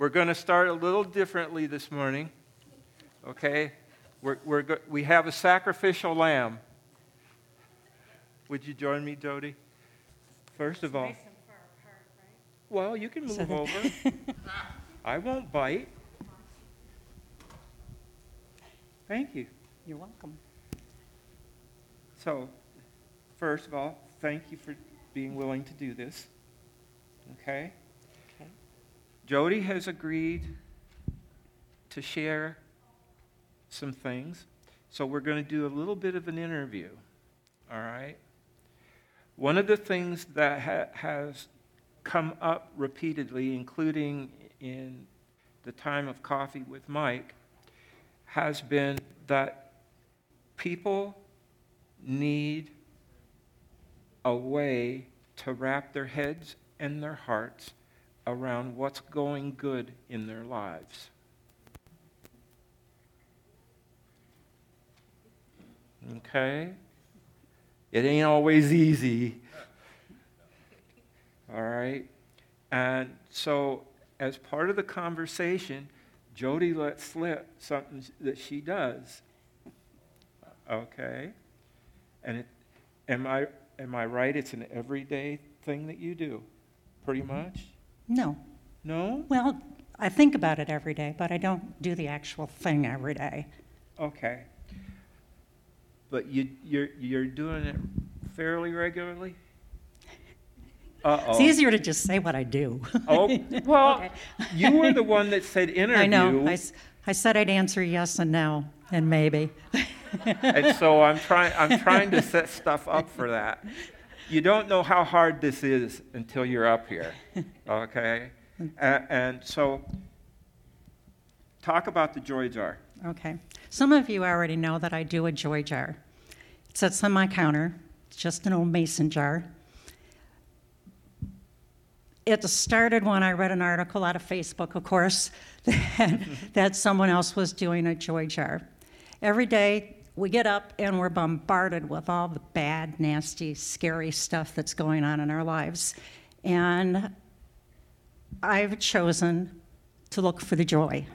We're going to start a little differently this morning. Okay? We're, we're go- we have a sacrificial lamb. Would you join me, Jody? First of all, well, you can move So over. I won't bite. Thank you. You're welcome. So, first of all, thank you for being willing to do this. Okay? Okay. Jody has agreed to share some things. So, we're going to do a little bit of an interview. All right? One of the things that ha- has come up repeatedly, including in the time of coffee with Mike, has been that people need a way to wrap their heads and their hearts around what's going good in their lives. Okay? It ain't always easy. All right? And so, as part of the conversation, Jody let slip something that she does. Okay? And it, am I am I right? It's an everyday thing that you do, pretty much. No. No? Well, I think about it every day, but I don't do the actual thing every day. Okay. But you you're you're doing it fairly regularly. Uh oh. It's easier to just say what I do. Oh well, Okay. you were the one that said interview, I know. I said I'd answer yes and no and maybe. and so I'm trying I'm trying to set stuff up for that. You don't know how hard this is until you're up here, okay? A- and so, talk about the joy jar. Okay. Some of you already know that I do a joy jar. It sits on my counter. It's just an old mason jar. It started when I read an article out of Facebook, of course, that, that someone else was doing a joy jar. Every day we get up and we're bombarded with all the bad, nasty, scary stuff that's going on in our lives. And I've chosen to look for the joy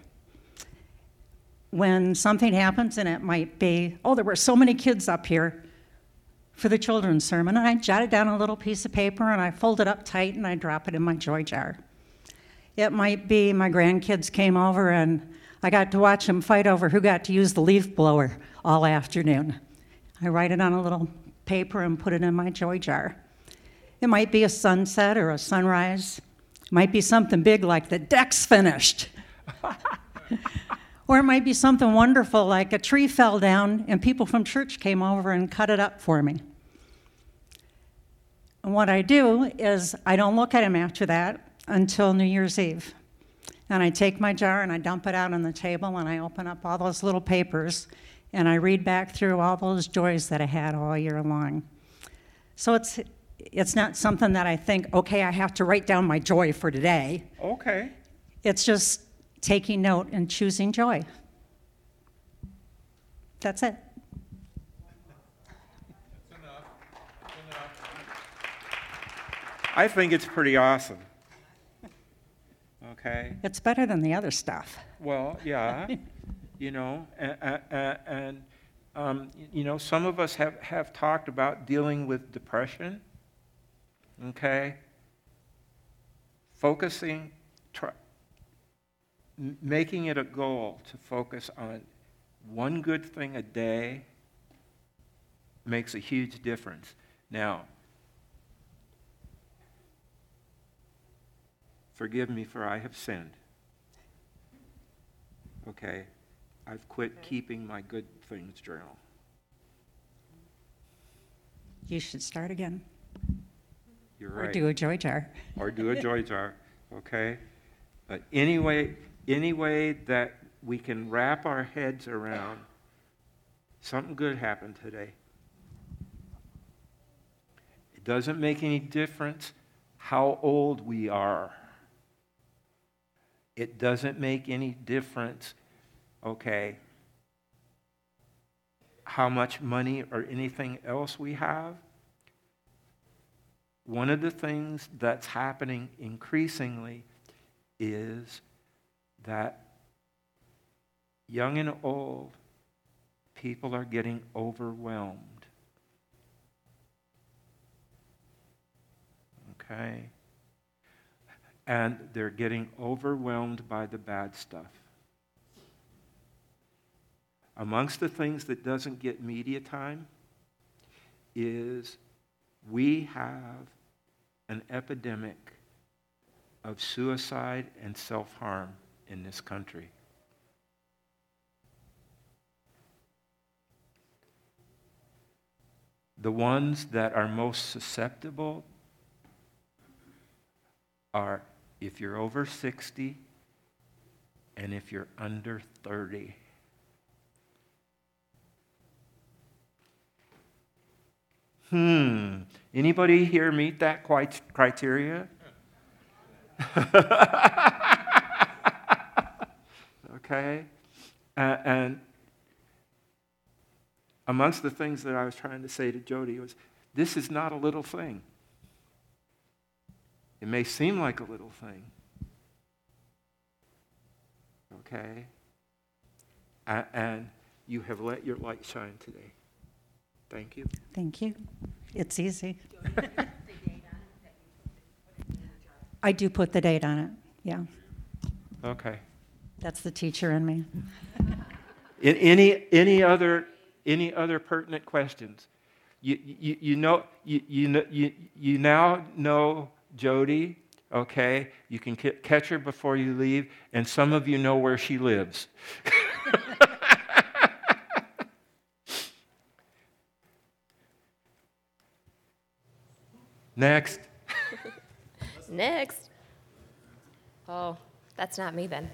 when something happens, and it might be, oh, there were so many kids up here for the children's sermon, and I jotted down a little piece of paper and I fold it up tight and I drop it in my joy jar. It might be my grandkids came over and I got to watch them fight over who got to use the leaf blower all afternoon. I write it on a little paper and put it in my joy jar. It might be a sunset or a sunrise. It might be something big like the deck's finished. Or it might be something wonderful like a tree fell down and people from church came over and cut it up for me. And what I do is I don't look at them after that until New Year's Eve. And I take my jar and I dump it out on the table and I open up all those little papers and I read back through all those joys that I had all year long. So it's it's not something that I think, okay, I have to write down my joy for today. Okay. It's just taking note and choosing joy. That's it. That's enough. Enough. I think it's pretty awesome. Okay. It's better than the other stuff. Well, yeah, you know, and, and um, you know, some of us have, have talked about dealing with depression. Okay, focusing, try, making it a goal to focus on one good thing a day makes a huge difference. Now, forgive me for I have sinned. Okay, I've quit keeping my good things journal. You should start again You're right. or do a joy jar. or do a joy jar, okay? But any way, any way that we can wrap our heads around something good happened today. It doesn't make any difference how old we are. It doesn't make any difference, okay, how much money or anything else we have. One of the things that's happening increasingly is that young and old, people are getting overwhelmed. Okay? And they're getting overwhelmed by the bad stuff. Amongst the things that doesn't get media time is we have an epidemic of suicide and self harm in this country. The ones that are most susceptible are if you're over 60 and if you're under 30. Hmm. Anybody here meet that quite criteria? okay? Uh, and amongst the things that I was trying to say to Jody was this is not a little thing. It may seem like a little thing. Okay? And you have let your light shine today. Thank you. Thank you. It's easy. I do put the date on it, yeah. Okay. That's the teacher in me. In, any, any, other, any other pertinent questions? You, you, you, know, you, you, know, you, you now know Jody, okay? You can catch her before you leave, and some of you know where she lives. Next. Next. Oh, that's not me then.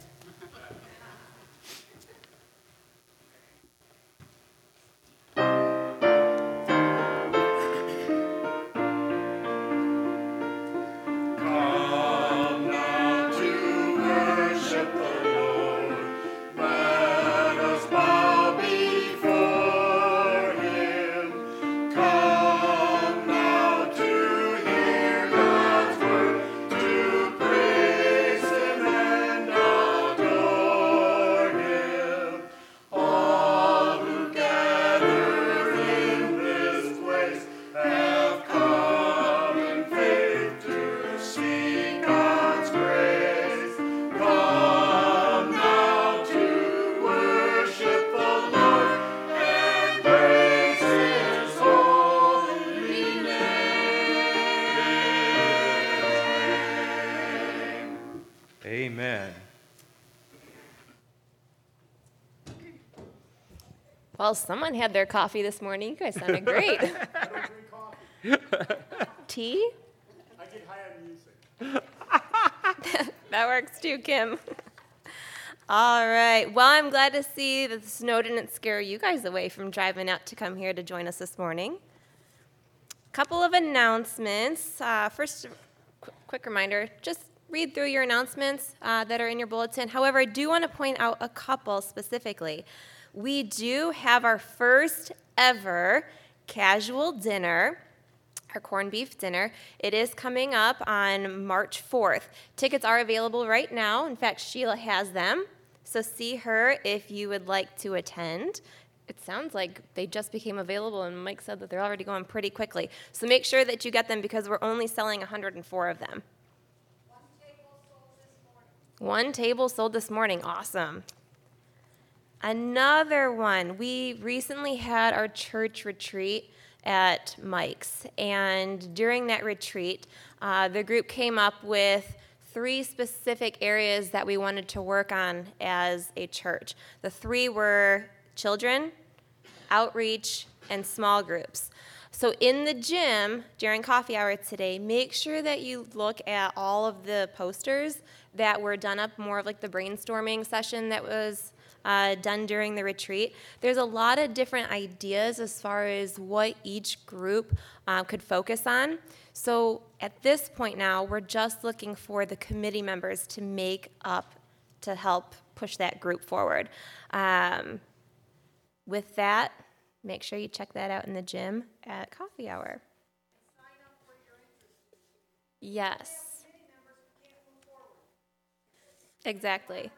Well, someone had their coffee this morning. You guys sounded great. Tea? I get high on music. That works too, Kim. All right. Well, I'm glad to see that the snow didn't scare you guys away from driving out to come here to join us this morning. Couple of announcements. Uh, first, qu- quick reminder just read through your announcements uh, that are in your bulletin. However, I do want to point out a couple specifically. We do have our first ever casual dinner our corned beef dinner. It is coming up on March 4th. Tickets are available right now. In fact, Sheila has them. So see her if you would like to attend. It sounds like they just became available, and Mike said that they're already going pretty quickly. So make sure that you get them because we're only selling 104 of them. One table sold this morning. One table sold this morning. Awesome. Another one, we recently had our church retreat at Mike's, and during that retreat, uh, the group came up with three specific areas that we wanted to work on as a church. The three were children, outreach, and small groups. So, in the gym during coffee hour today, make sure that you look at all of the posters that were done up, more of like the brainstorming session that was uh, done during the retreat. There's a lot of different ideas as far as what each group uh, could focus on. So, at this point now, we're just looking for the committee members to make up to help push that group forward. Um, with that, make sure you check that out in the gym at coffee hour. Yes. Exactly.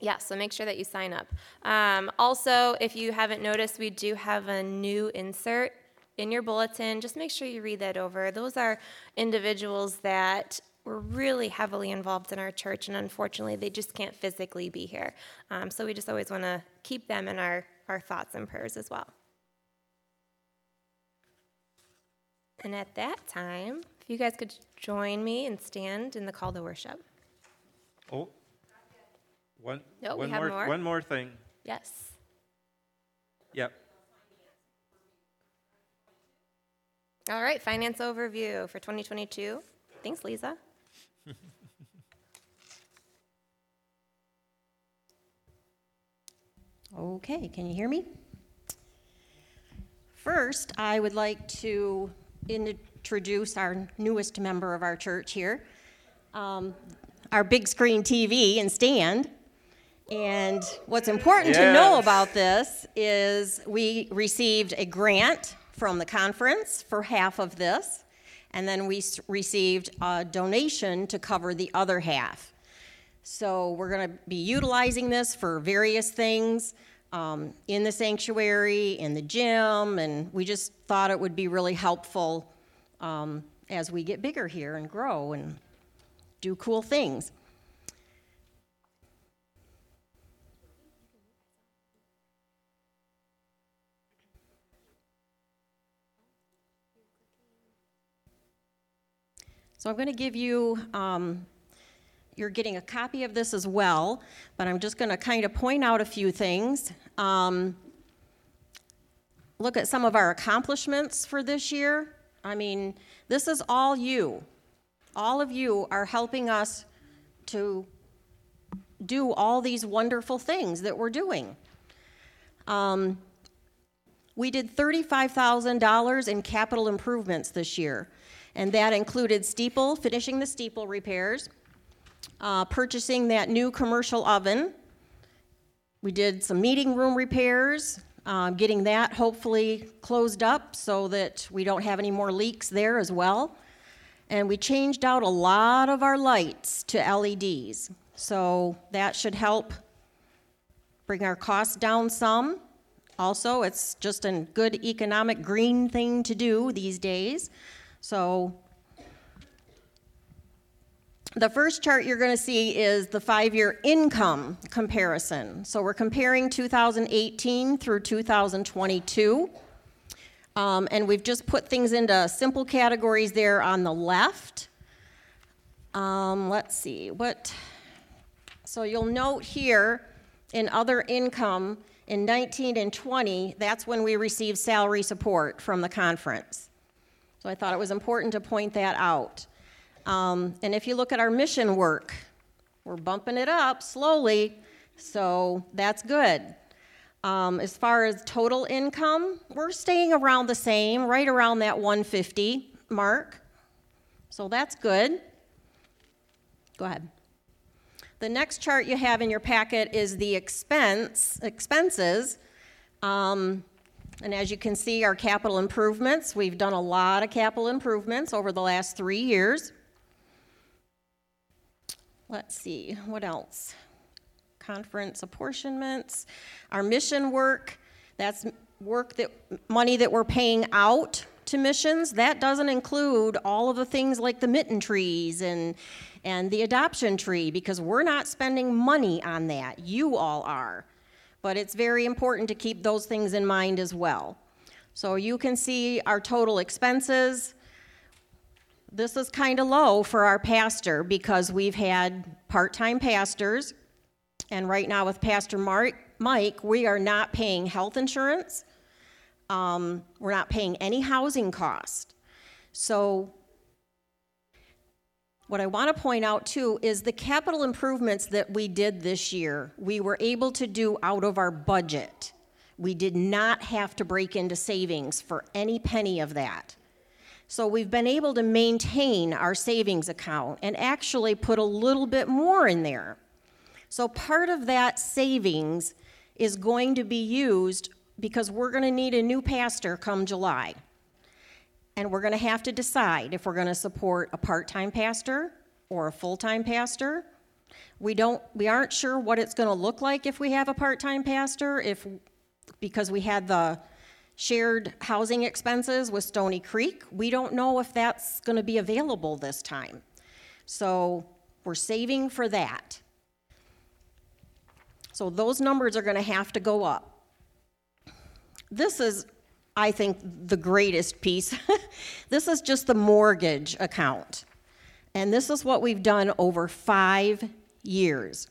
Yeah, so make sure that you sign up. Um, also, if you haven't noticed, we do have a new insert in your bulletin. Just make sure you read that over. Those are individuals that were really heavily involved in our church, and unfortunately, they just can't physically be here. Um, so we just always want to keep them in our, our thoughts and prayers as well. And at that time, if you guys could join me and stand in the call to worship. Oh, one, No, we have more, more. one more thing. Yes. Yep. All right, finance overview for 2022. Thanks, Lisa. Okay, can you hear me? First, I would like to introduce our newest member of our church here, um, our big screen TV and stand. And what's important to know about this is we received a grant from the conference for half of this, and then we received a donation to cover the other half. So we're going to be utilizing this for various things um, in the sanctuary, in the gym, and we just thought it would be really helpful um, as we get bigger here and grow and do cool things. So I'm going to give you um, you're getting a copy of this as well, but I'm just going to kind of point out a few things. Um, look at some of our accomplishments for this year. I mean, this is all you. All of you are helping us to do all these wonderful things that we're doing. Um, we did $35,000 in capital improvements this year, and that included steeple, finishing the steeple repairs, uh, purchasing that new commercial oven. We did some meeting room repairs, uh, getting that hopefully closed up so that we don't have any more leaks there as well. And we changed out a lot of our lights to LEDs. So that should help bring our costs down some. Also, it's just a good economic green thing to do these days. So the first chart you're going to see is the five-year income comparison. So we're comparing 2018 through 2022. Um, and we've just put things into simple categories there on the left. Um, let's see, what, so you'll note here in other income in 19 and 20, that's when we received salary support from the conference. So I thought it was important to point that out. Um, and if you look at our mission work, we're bumping it up slowly, so that's good. Um, as far as total income, we're staying around the same, right around that 150 mark. So that's good. Go ahead. The next chart you have in your packet is the expense expenses. Um, and as you can see, our capital improvements, we've done a lot of capital improvements over the last three years. Let's see, what else? Conference apportionments, our mission work, that's work that, money that we're paying out to missions. That doesn't include all of the things like the mitten trees and, and the adoption tree, because we're not spending money on that. You all are. But it's very important to keep those things in mind as well. So you can see our total expenses. This is kind of low for our pastor because we've had part-time pastors. And right now with Pastor Mark, Mike, we are not paying health insurance. Um, we're not paying any housing cost. So what I want to point out too is the capital improvements that we did this year, we were able to do out of our budget. We did not have to break into savings for any penny of that. So we've been able to maintain our savings account and actually put a little bit more in there. So part of that savings is going to be used because we're going to need a new pastor come July. And we're going to have to decide if we're going to support a part time pastor or a full time pastor We don't, we aren't sure what it's gonna look like if we have a part-time pastor, if, because we had the shared housing expenses with Stony Creek. We don't know if that's gonna be available this time. So we're saving for that. So those numbers are gonna have to go up. This is, I think, the greatest piece. This is just the mortgage account. And this is what we've done over five years.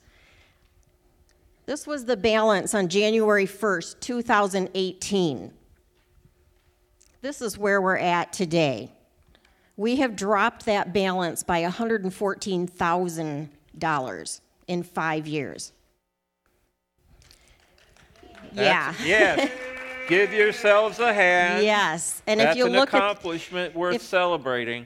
This was the balance on January 1st, 2018. This is where we're at today. We have dropped that balance by $114,000 in five years. Yeah. Yes. Give yourselves a hand. Yes. And if you an look at accomplishment worth if- celebrating.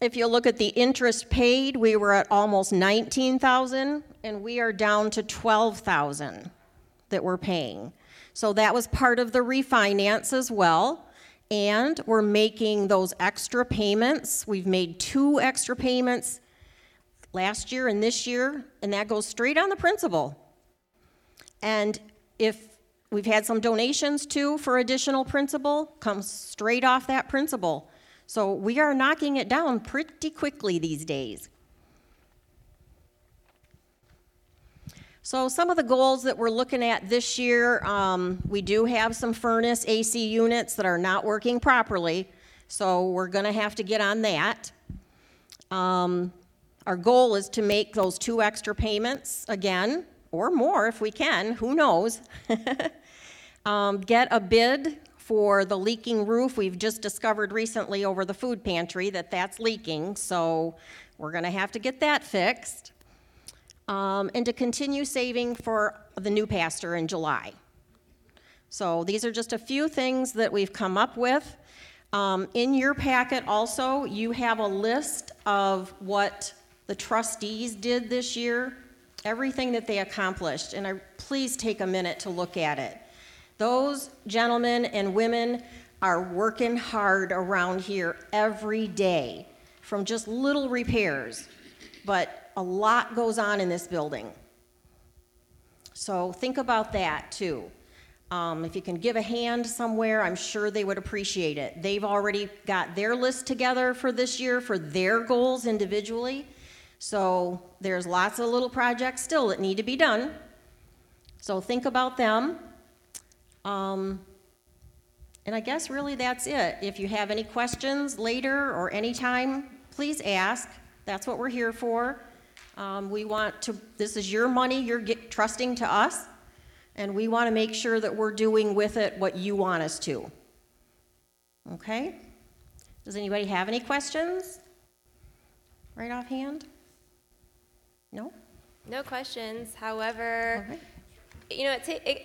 If you look at the interest paid, we were at almost 19,000 and we are down to 12,000 that we're paying. So that was part of the refinance as well. And we're making those extra payments. We've made two extra payments last year and this year, and that goes straight on the principal. And if we've had some donations too for additional principal, comes straight off that principal. So we are knocking it down pretty quickly these days. So some of the goals that we're looking at this year, um, we do have some furnace AC units that are not working properly, so we're gonna have to get on that. Um, our goal is to make those two extra payments again, or more if we can, who knows? Um, get a bid for the leaking roof. We've just discovered recently over the food pantry that that's leaking, so we're gonna have to get that fixed. Um, and to continue saving for the new pastor in July. So these are just a few things that we've come up with. Um, in your packet also, you have a list of what the trustees did this year, everything that they accomplished, and I, please take a minute to look at it. Those gentlemen and women are working hard around here every day, from just little repairs, but a lot goes on in this building. So think about that too. Um, if you can give a hand somewhere, I'm sure they would appreciate it. They've already got their list together for this year for their goals individually. So there's lots of little projects still that need to be done. So think about them. Um, and I guess really that's it. If you have any questions later or anytime, please ask. That's what we're here for. Um, we want to, this is your money you're get, trusting to us, and we want to make sure that we're doing with it what you want us to. Okay? Does anybody have any questions? Right offhand? No? No questions. However, you know,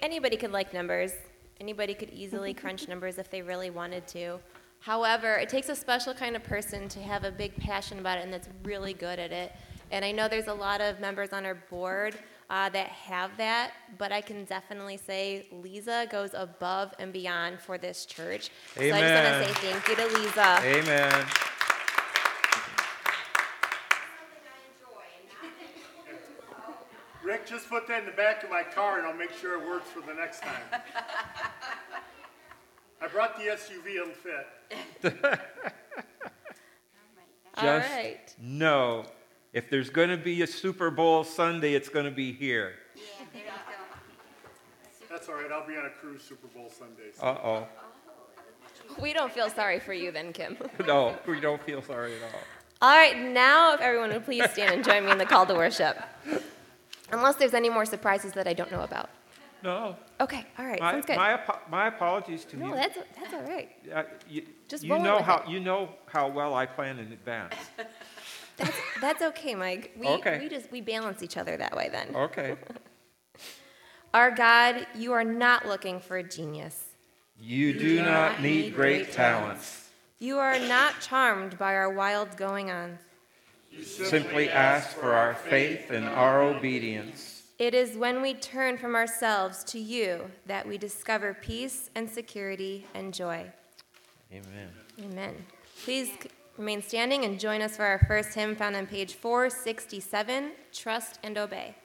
anybody could like numbers. Anybody could easily crunch numbers if they really wanted to. However, it takes a special kind of person to have a big passion about it and that's really good at it. And I know there's a lot of members on our board uh, that have that, but I can definitely say Lisa goes above and beyond for this church. So I just Amen. want to say thank you to Lisa. Amen. Rick, just put that in the back of my car and I'll make sure it works for the next time. I brought the SUV, it'll fit. Just right. know if there's going to be a Super Bowl Sunday, it's going to be here. That's all right, I'll be on a cruise Super Bowl Sundays. Uh oh. We don't feel sorry for you then, Kim. No, we don't feel sorry at all. All right, now if everyone would please stand and join me in the call to worship. Unless there's any more surprises that I don't know about. No. Okay, all right, My, sounds good. my, apo- my apologies to No, you. that's, that's all right. Uh, you, Just you roll know with how it. you know how well I plan in advance. That's, that's okay, Mike. We, Okay. we just, we balance each other that way then. Okay. Our God, you are not looking for a genius. You do not need great talents. You are not charmed by our wild going on. Simply ask for our faith and our obedience. It is when we turn from ourselves to you that we discover peace and security and joy. Amen. Amen. Please remain standing and join us for our first hymn found on page 467 Trust and Obey.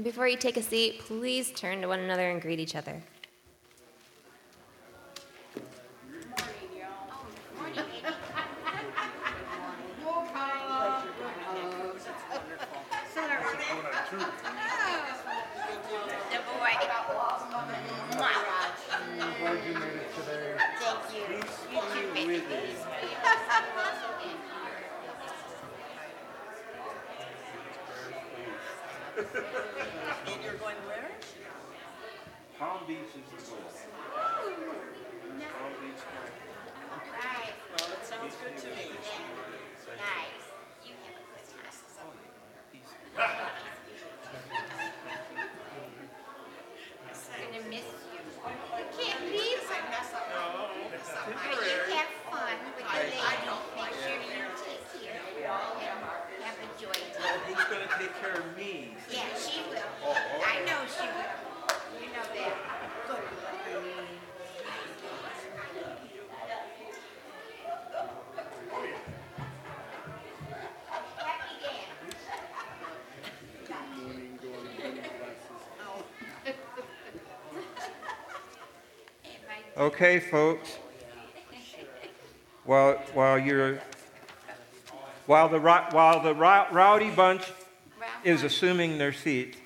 And before you take a seat, please turn to one another and greet each other. and you're going where? Palm Beach is the goal. Palm Beach, Nice. Well, it sounds good to me. Nice. You have a good time. Oh, I'm gonna miss you. You can't leave. I. I the lady. Take care of me? Okay, folks. While, while you're while the while the rowdy bunch is assuming their seat.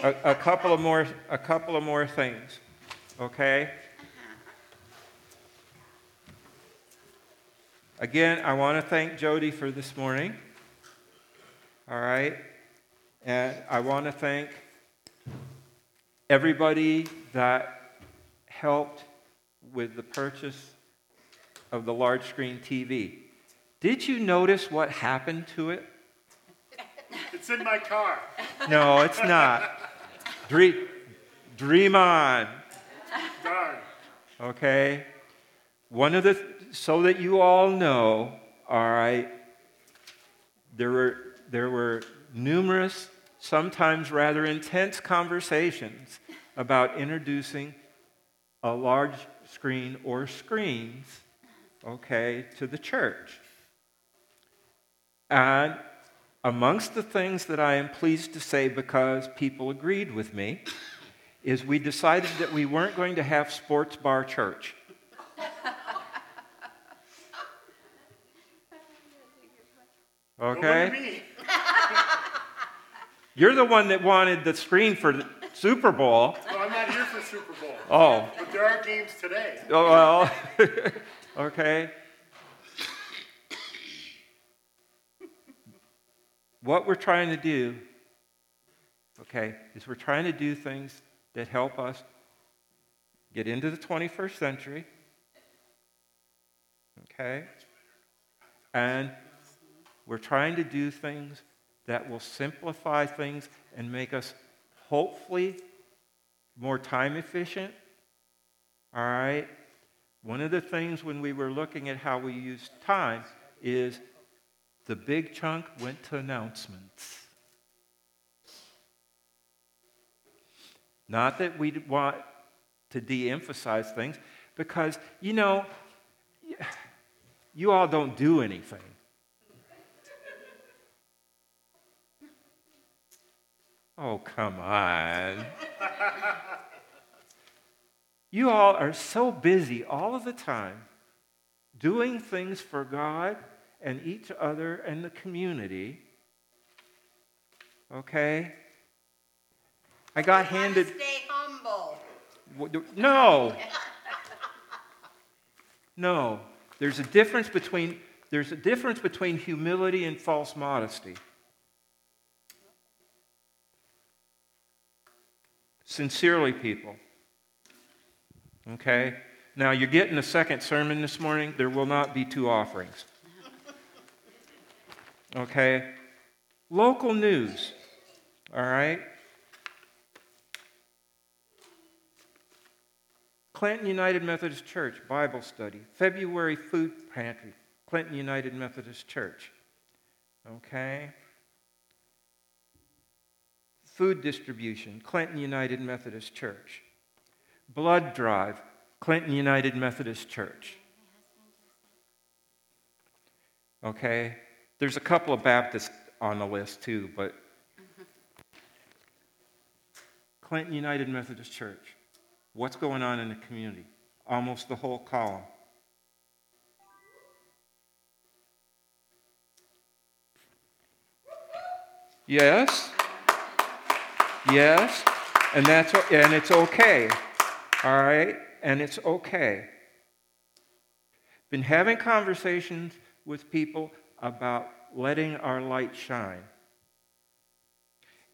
A, a, couple of more a couple of more things, okay? Again, I want to thank Jody for this morning. All right, and I want to thank everybody that helped with the purchase of the large screen TV. Did you notice what happened to it? It's in my car. No, it's not. Dream, dream on. Darn. Okay? One of the, so that you all know, all right, there were, there were numerous, sometimes rather intense conversations about introducing a large screen or screens, okay, to the church. And amongst the things that I am pleased to say because people agreed with me is we decided that we weren't going to have sports bar church. Okay? You're the one that wanted the screen for the Super Bowl. Well, I'm not here for Super Bowl. Oh, But there are games today. oh well. okay. What we're trying to do, okay, is we're trying to do things that help us get into the 21st century. Okay? And we're trying to do things that will simplify things and make us hopefully more time efficient. All right? One of the things when we were looking at how we use time is the big chunk went to announcements. Not that we want to de emphasize things, because, you know, you all don't do anything. Oh, come on. you all are so busy all of the time doing things for God and each other and the community. Okay? I got handed. Stay humble. No. No. There's a difference between there's a difference between humility and false modesty. Sincerely, people. Okay? Now, you're getting a second sermon this morning. There will not be two offerings. Okay? Local news. All right? Clinton United Methodist Church Bible study, February food pantry, Clinton United Methodist Church. Okay? Food distribution, Clinton United Methodist Church. Blood drive, Clinton United Methodist Church. Okay? There's a couple of Baptists on the list too, but Clinton United Methodist Church. What's going on in the community? Almost the whole column. Yes? Yes? And that's and it's okay. All right? And it's okay. Been having conversations with people about letting our light shine.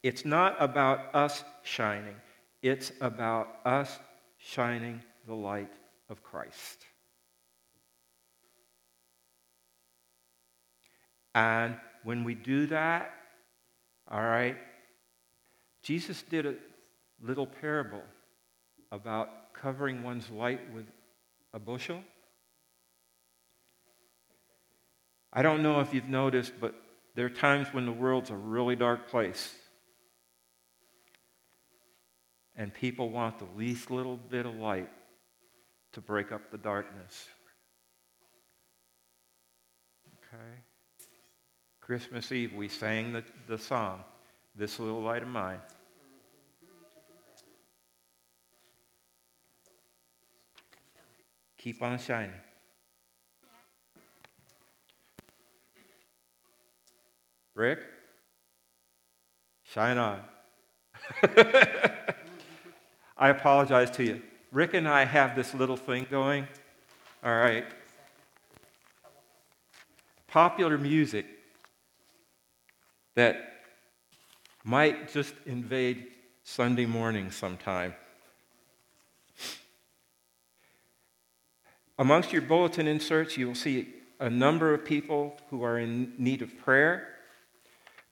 It's not about us shining. It's about us shining the light of Christ. And when we do that, all right, Jesus did a little parable about covering one's light with a bushel. I don't know if you've noticed, but there are times when the world's a really dark place. And people want the least little bit of light to break up the darkness. Okay? Christmas Eve, we sang the, the song, This Little Light of Mine. Keep on shining. Rick? Shine on. I apologize to you. Rick and I have this little thing going. All right. Popular music that might just invade Sunday morning sometime. Amongst your bulletin inserts, you will see a number of people who are in need of prayer.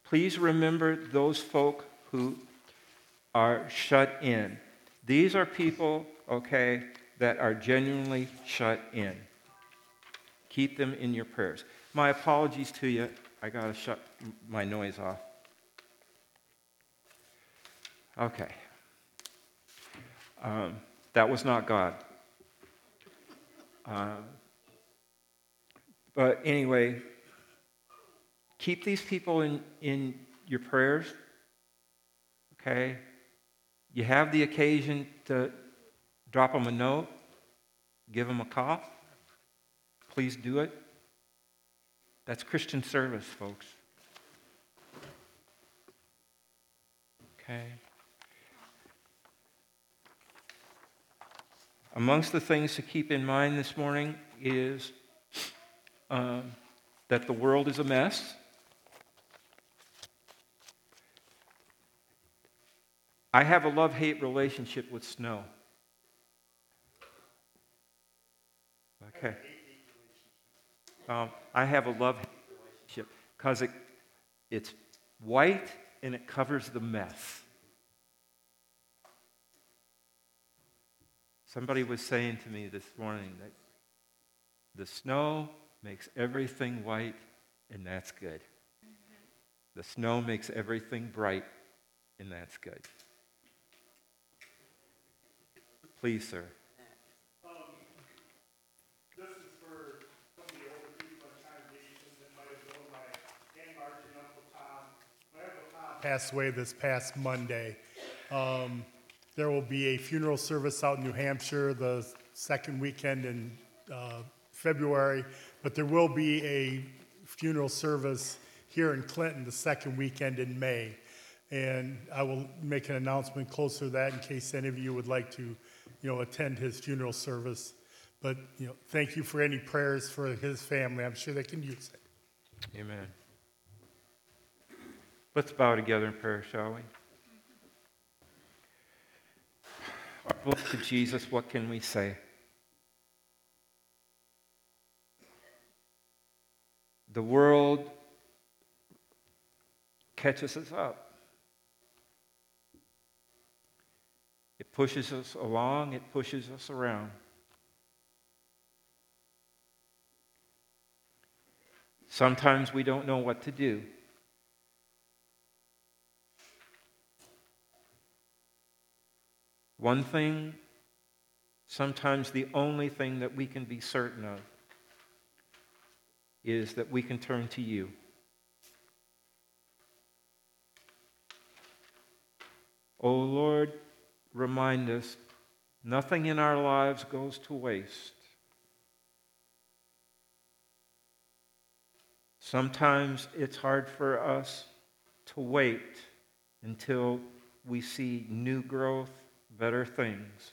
Please remember those folk who are shut in. These are people, okay, that are genuinely shut in. Keep them in your prayers. My apologies to you. I got to shut my noise off. Okay. Um, that was not God. Uh, but anyway, keep these people in, in your prayers. Okay? You have the occasion to drop them a note, give them a call. Please do it. That's Christian service, folks. Okay? Amongst the things to keep in mind this morning is um, that the world is a mess. I have a love hate relationship with snow. Okay. Um, I have a love hate relationship because it, it's white and it covers the mess. Somebody was saying to me this morning that the snow makes everything white, and that's good. The snow makes everything bright, and that's good. Please, sir. Passed away this past Monday. Um, there will be a funeral service out in New Hampshire the second weekend in uh, February, but there will be a funeral service here in Clinton the second weekend in May. And I will make an announcement closer to that in case any of you would like to, you know, attend his funeral service. But, you know, thank you for any prayers for his family. I'm sure they can use it. Amen. Let's bow together in prayer, shall we? Our to Jesus, what can we say? The world catches us up. It pushes us along, it pushes us around. Sometimes we don't know what to do. One thing, sometimes the only thing that we can be certain of, is that we can turn to you. O oh Lord, remind us nothing in our lives goes to waste. Sometimes it's hard for us to wait until we see new growth, better things.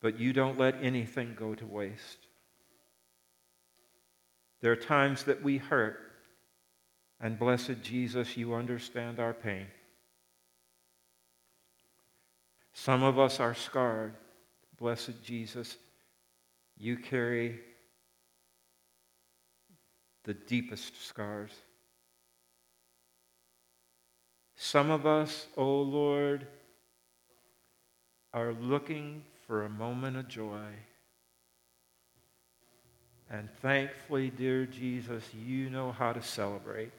But you don't let anything go to waste. There are times that we hurt, and blessed Jesus, you understand our pain. Some of us are scarred. Blessed Jesus, you carry the deepest scars. Some of us, O oh Lord, are looking for a moment of joy. And thankfully, dear Jesus, you know how to celebrate.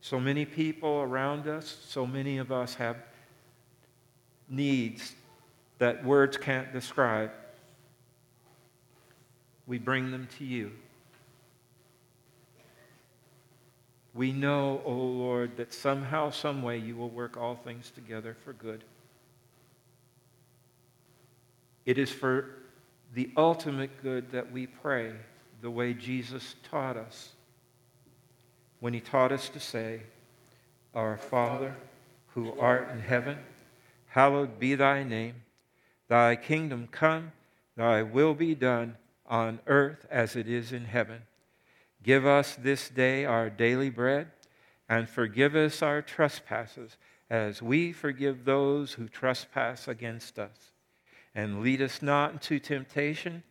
So many people around us, so many of us have needs that words can't describe. We bring them to you. We know, O oh Lord, that somehow, someway, you will work all things together for good. It is for the ultimate good that we pray the way Jesus taught us when he taught us to say, Our Father, who art in heaven, hallowed be thy name. Thy kingdom come, thy will be done on earth as it is in heaven. Give us this day our daily bread, and forgive us our trespasses as we forgive those who trespass against us. And lead us not into temptation,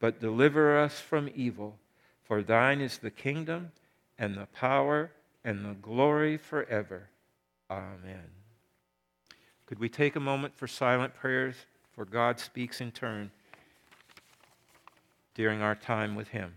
but deliver us from evil. For thine is the kingdom, and the power, and the glory forever. Amen. Could we take a moment for silent prayers? For God speaks in turn during our time with Him.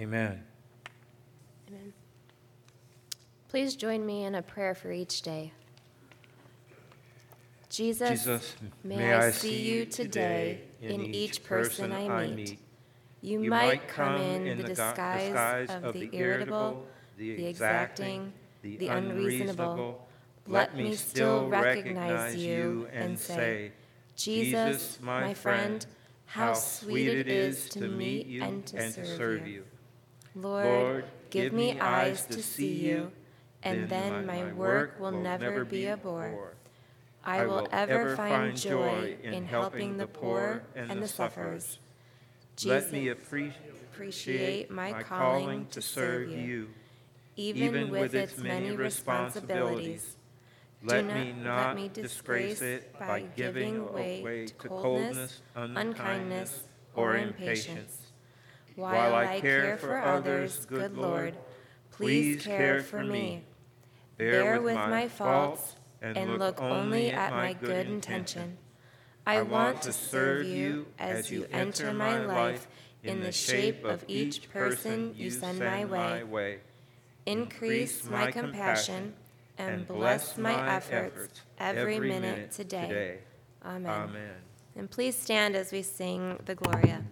Amen. Amen. Please join me in a prayer for each day. Jesus, Jesus, may I see you today in each person I meet. You might come in the go- disguise of the irritable, the exacting, the unreasonable. Let me still recognize you and say, Jesus, my friend, how sweet it is to meet you and to serve you. Lord, give me eyes to see you, and then my work will never be a bore. I will ever find joy in helping the poor and the sufferers. Let me appreciate my calling to serve you, even with its many responsibilities. Let me not not let me disgrace it by giving way to coldness, unkindness, or impatience. While I care for others, good Lord, please care for me. Bear with my faults and look only at my good intention. I want to serve you as you enter my life in the shape of each person you send my way. Increase my compassion and bless my efforts every minute today. Amen. Amen. And please stand as we sing the Gloria.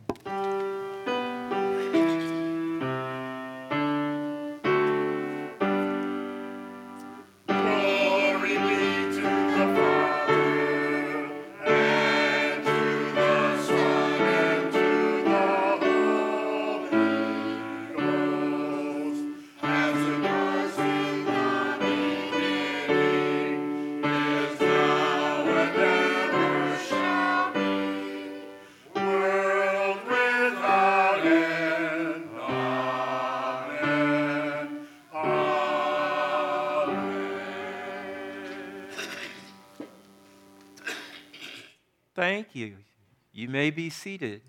Thank you. You may be seated.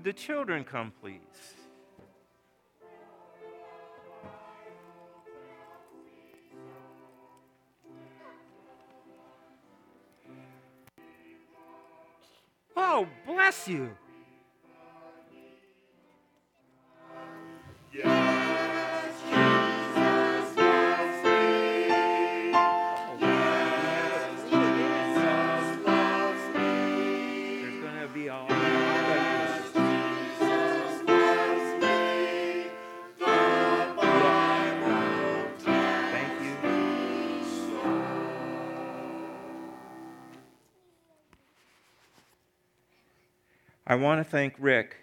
Would the children come, please? Oh, bless you. I want to thank Rick,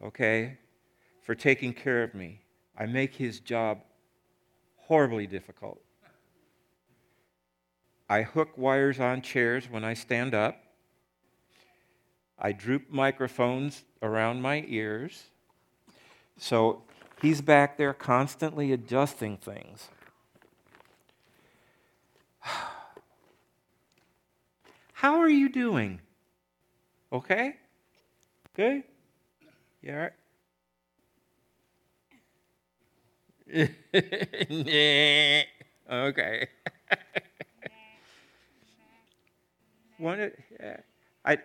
okay, for taking care of me. I make his job horribly difficult. I hook wires on chairs when I stand up. I droop microphones around my ears. So he's back there constantly adjusting things. How are you doing? Okay? Good? Right? okay. One, yeah, I,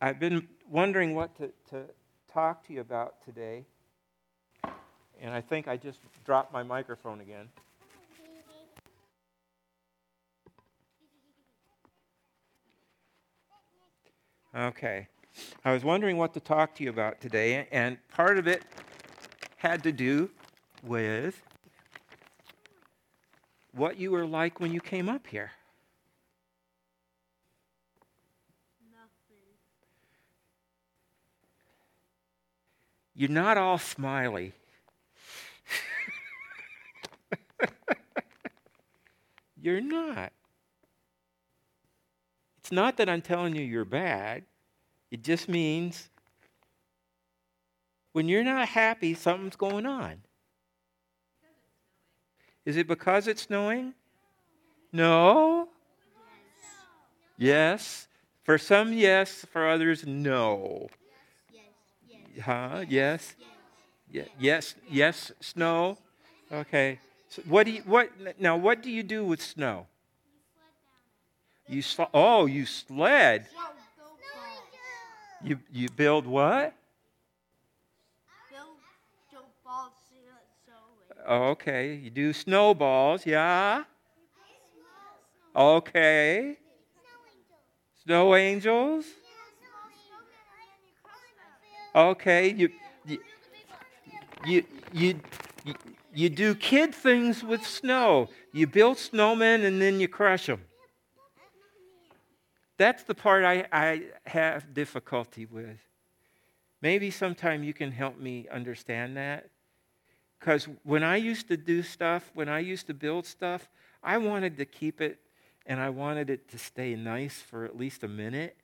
I've been wondering what to, to talk to you about today, and I think I just dropped my microphone again. Okay. I was wondering what to talk to you about today, and part of it had to do with what you were like when you came up here. You're not all smiley. you're not. It's not that I'm telling you you're bad. It just means when you're not happy, something's going on. Is it because it's snowing? No. Yes. For some, yes. For others, no. Huh? Yes. Ye- Yes. Yes. Snow. Okay. So what do you what now? What do you do with snow? You sl- oh, you sled. You you build what? Okay. You do snowballs, yeah. Okay. Snow angels. Okay. You you you you, you, you do kid things with snow. You build snowmen and then you crush them. That's the part I, I have difficulty with. Maybe sometime you can help me understand that. Because when I used to do stuff, when I used to build stuff, I wanted to keep it and I wanted it to stay nice for at least a minute.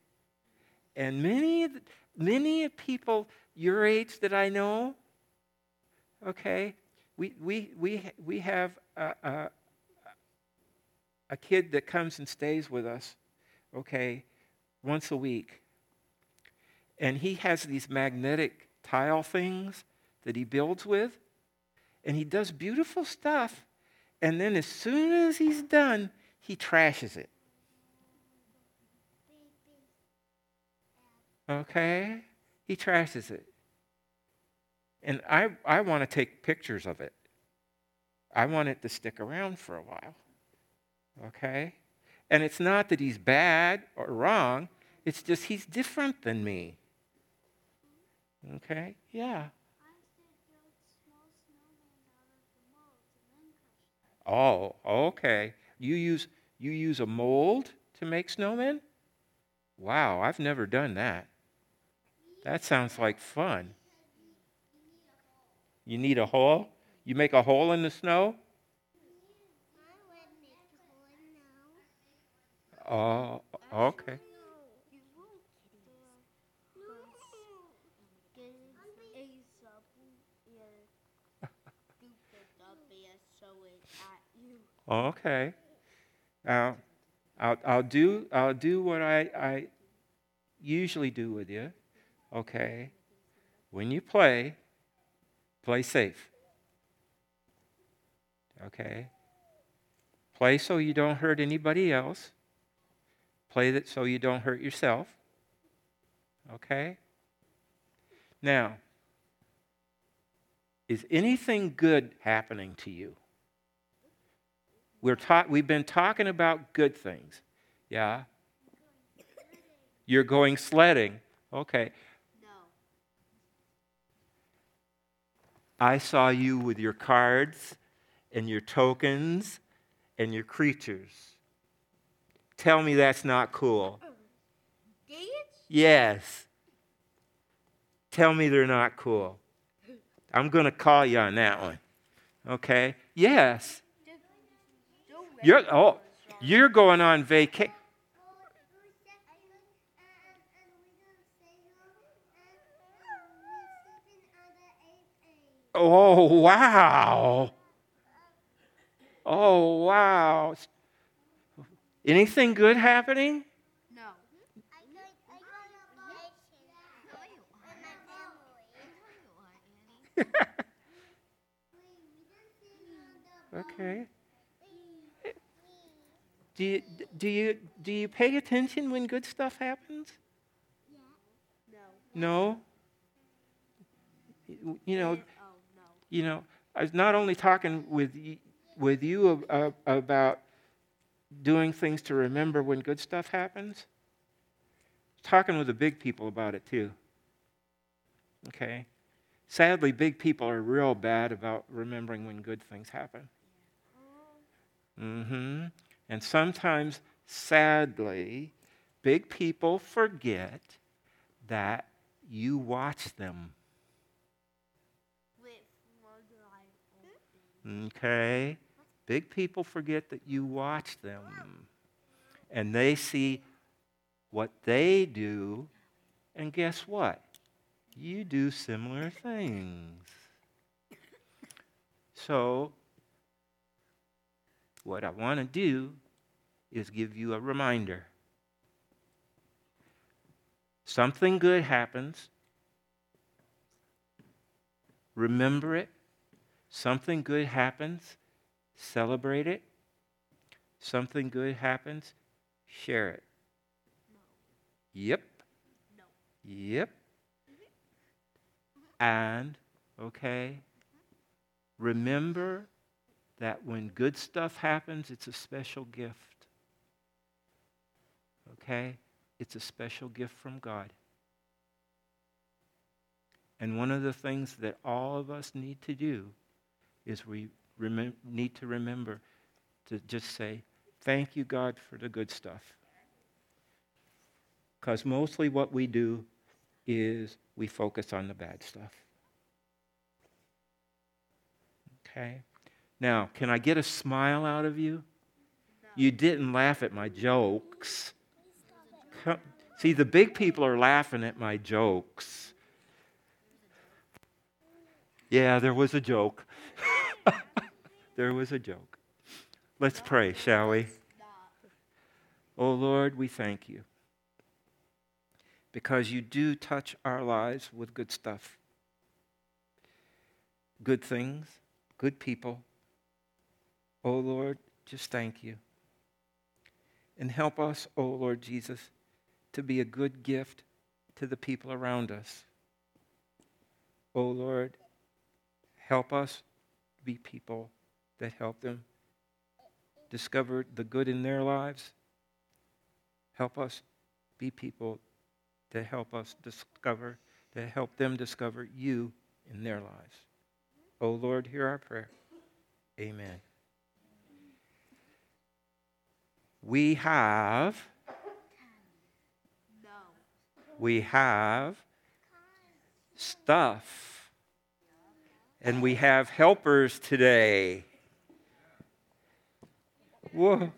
And many, many people your age that I know, okay, we, we, we, we have a, a, a kid that comes and stays with us, okay, once a week. And he has these magnetic tile things that he builds with and he does beautiful stuff. And then as soon as he's done, he trashes it. Okay? He trashes it. And I, I want to take pictures of it. I want it to stick around for a while. Okay? And it's not that he's bad or wrong, it's just he's different than me. Okay? Yeah. Oh, okay. You use you use a mold to make snowmen? Wow, I've never done that. That sounds like fun. You need a hole? You make a hole in the snow? Oh, oh, okay. Okay. Now, I'll, I'll do I'll do what I, I usually do with you. Okay. When you play, play safe. Okay. Play so you don't hurt anybody else. Play that so you don't hurt yourself. Okay? Now, is anything good happening to you? We're ta- we've been talking about good things. Yeah? You're going sledding. Okay. No. I saw you with your cards and your tokens and your creatures. Tell me that's not cool. Oh, Did? Yes. Tell me they're not cool. I'm going to call you on that one. Okay? Yes. You're oh, you're going on vacation. Oh, wow. Oh, wow. Anything good happening? No. Okay. Do you, do you do you pay attention when good stuff happens? Yeah. No. No. You know, Oh, you know, I was not only talking with with you ab- ab- about doing things to remember when good stuff happens. Talking with the big people about it too. Okay. Sadly, big people are real bad about remembering when good things happen. Mm-hmm. And sometimes, sadly, big people forget that you watch them. With one eye open. Okay? Big people forget that you watch them. And they see what they do, and guess what? You do similar things. So, what I want to do is give you a reminder. Something good happens. Remember it. Something good happens. Celebrate it. Something good happens. Share it. Yep. No. Yep. And, okay, remember that when good stuff happens, it's a special gift. Okay? It's a special gift from God. And one of the things that all of us need to do is we need to remember to just say, Thank you, God, for the good stuff. Because mostly what we do is we focus on the bad stuff. Okay? Now, can I get a smile out of you? You didn't laugh at my jokes. Come- See, the big people are laughing at my jokes. Yeah, there was a joke. There was a joke. Let's pray, shall we? Oh Lord, we thank you because you do touch our lives with good stuff, good things, good people. Oh Lord, just thank you. And help us, oh Lord Jesus, to be a good gift to the people around us. Oh Lord, help us be people that help them discover the good in their lives. Help us be people that help us discover, that help them discover you in their lives. Oh Lord, hear our prayer. Amen. We have. We have stuff. And we have helpers today. Whoa.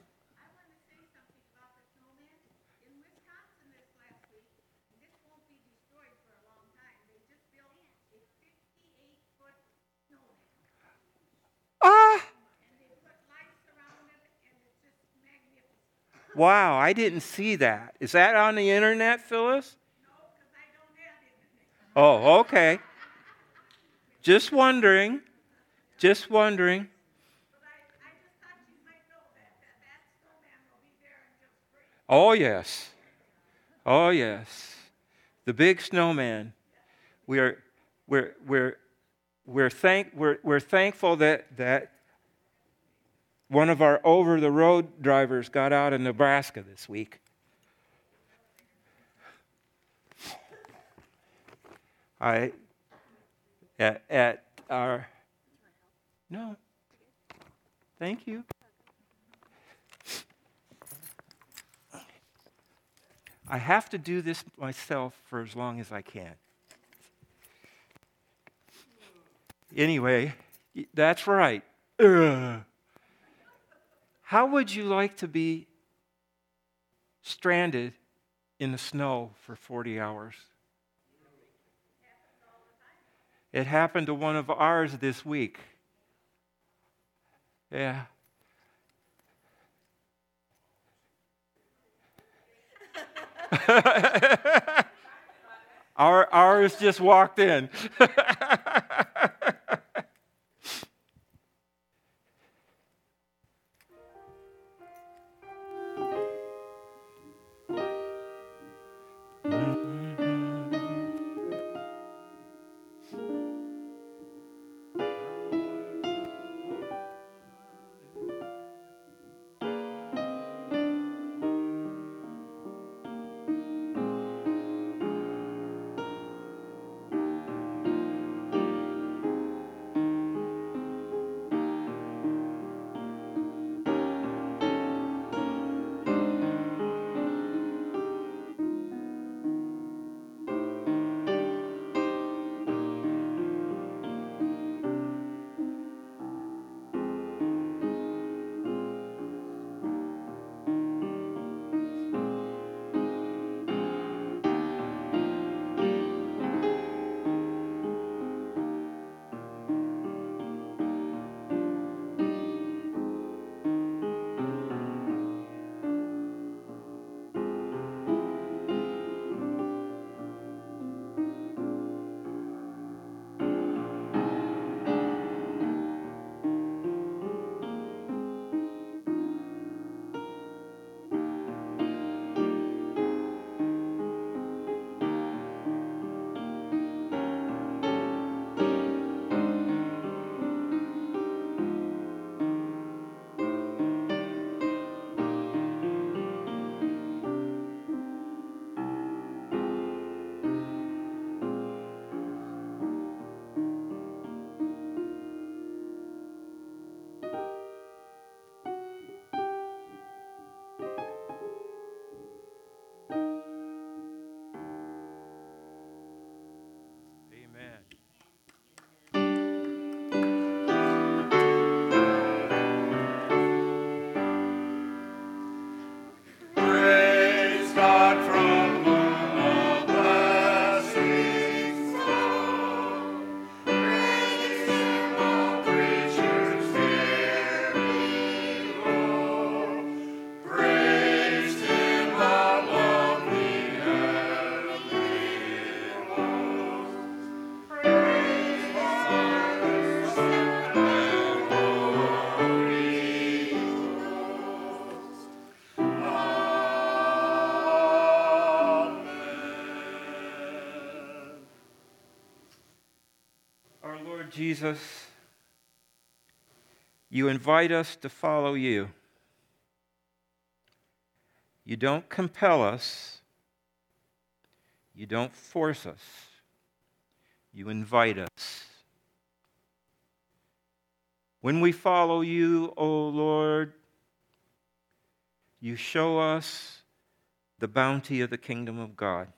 Ah! Wow, I didn't see that. Is that on the internet, Phyllis? Oh, okay. Just wondering. Just wondering. Oh, yes. Oh, yes. The big snowman. We are, we're, we're, we're, thank, we're, we're thankful that, that one of our over the road drivers got out in Nebraska this week. I, at, at our, no, thank you. I have to do this myself for as long as I can. Anyway, that's right. Ugh. How would you like to be stranded in the snow for 40 hours? It happened to one of ours this week. Yeah. Our, ours just walked in. Jesus, You invite us to follow you. You don't compel us. You don't force us. You invite us. When we follow you, O Lord, you show us the bounty of the kingdom of God.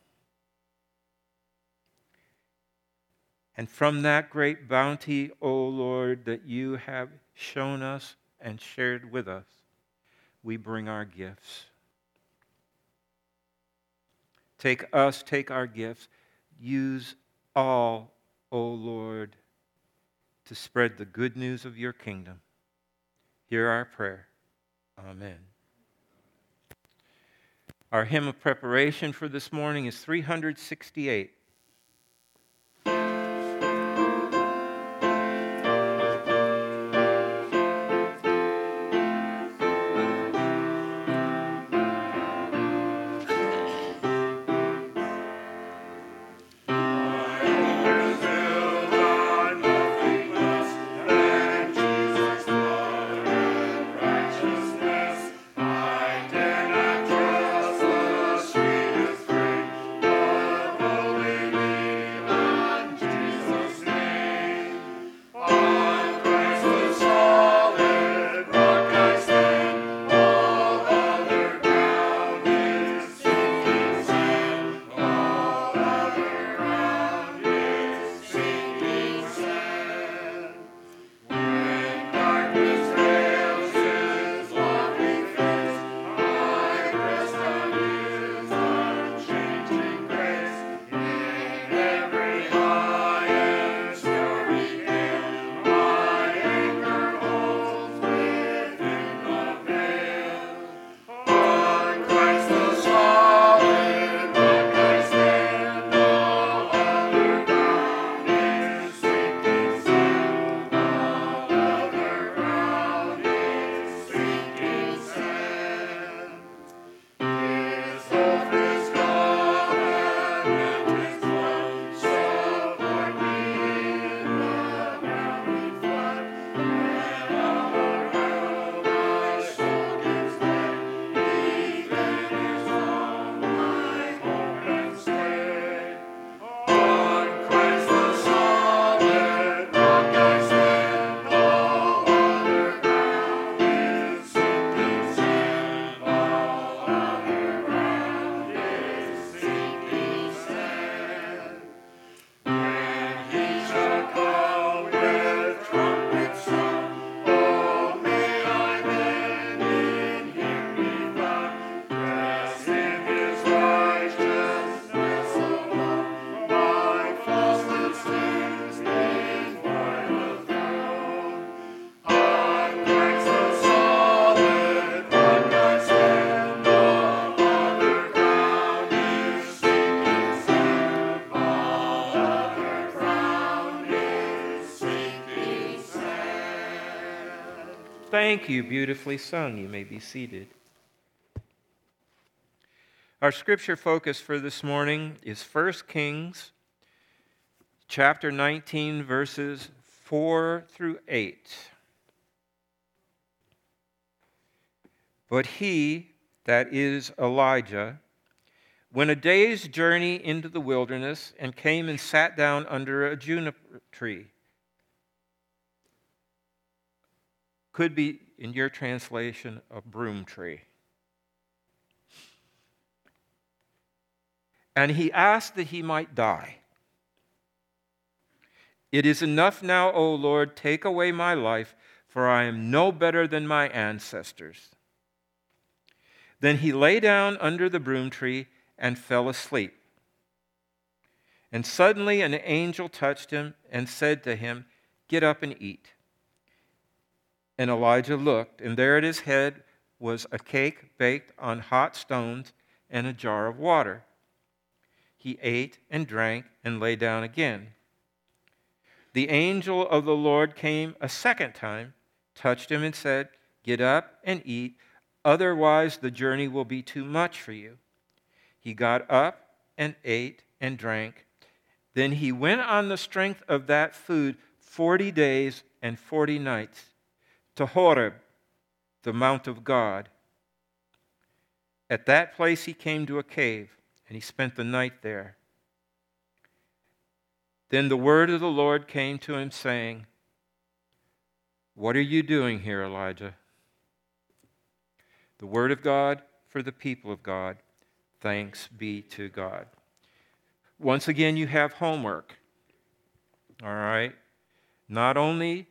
And from that great bounty, O Lord, that you have shown us and shared with us, we bring our gifts. Take us, take our gifts, use all, O Lord, to spread the good news of your kingdom. Hear our prayer. Amen. Our hymn of preparation for this morning is 368. Thank you, beautifully sung. You may be seated. Our scripture focus for this morning is 1 Kings chapter 19, verses 4 through 8. But he, that is Elijah, went a day's journey into the wilderness and came and sat down under a juniper tree Could be, in your translation, a broom tree. And he asked that he might die. It is enough now, O Lord, take away my life, for I am no better than my ancestors. Then he lay down under the broom tree and fell asleep. And suddenly an angel touched him and said to him, Get up and eat. And Elijah looked, and there at his head was a cake baked on hot stones and a jar of water. He ate and drank and lay down again. The angel of the Lord came a second time, touched him, and said, Get up and eat, otherwise the journey will be too much for you. He got up and ate and drank. Then he went on the strength of that food 40 days and 40 nights to Horeb, the mount of God. At that place he came to a cave, and he spent the night there. Then the word of the Lord came to him, saying, What are you doing here, Elijah? The word of God for the people of God. Thanks be to God. Once again, you have homework. All right? Not only